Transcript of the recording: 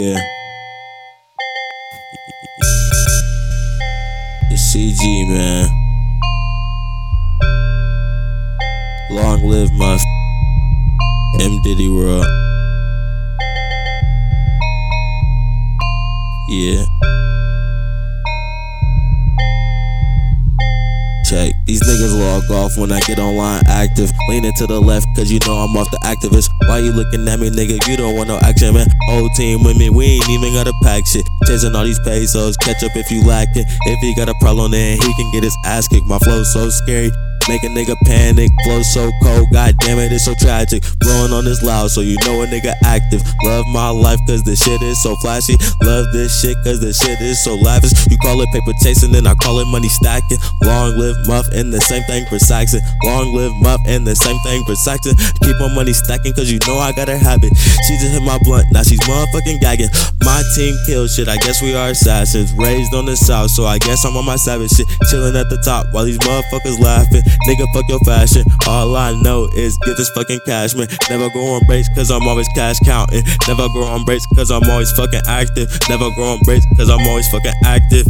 Yeah. It's CG, man. Long live my f- M. Diddy world. Yeah. Check. These niggas log off when I get online active. Leaning to the left, cause you know I'm off the Actavis. Why you looking at me, nigga? You don't want no action, man. Whole team with me, we ain't even gotta pack shit. Chasing all these pesos, catch up if you lacking. If he got a problem, then he can get his ass kicked. My flow so scary. Make a nigga panic, flow so cold, god damn it, it's so tragic. Blowing on this loud, so you know a nigga active. Love my life, cause this shit is so flashy. Love this shit, cause this shit is so lavish. You call it paper chasing, then I call it money stacking. Long live Muff, and the same thing for Saxon. Long live Muff, and the same thing for Saxon. Keep my money stacking, cause you know I got a habit. She just hit my blunt, now she's motherfucking gagging. My team kills shit, I guess we are assassins. Raised on the south, so I guess I'm on my savage shit. Chilling at the top while these motherfuckers laughing. Nigga, fuck your fashion. All I know is get this fucking cash, man. Never go on breaks, cause I'm always cash counting. Never go on breaks, cause I'm always fucking active. Never go on breaks, cause I'm always fucking active.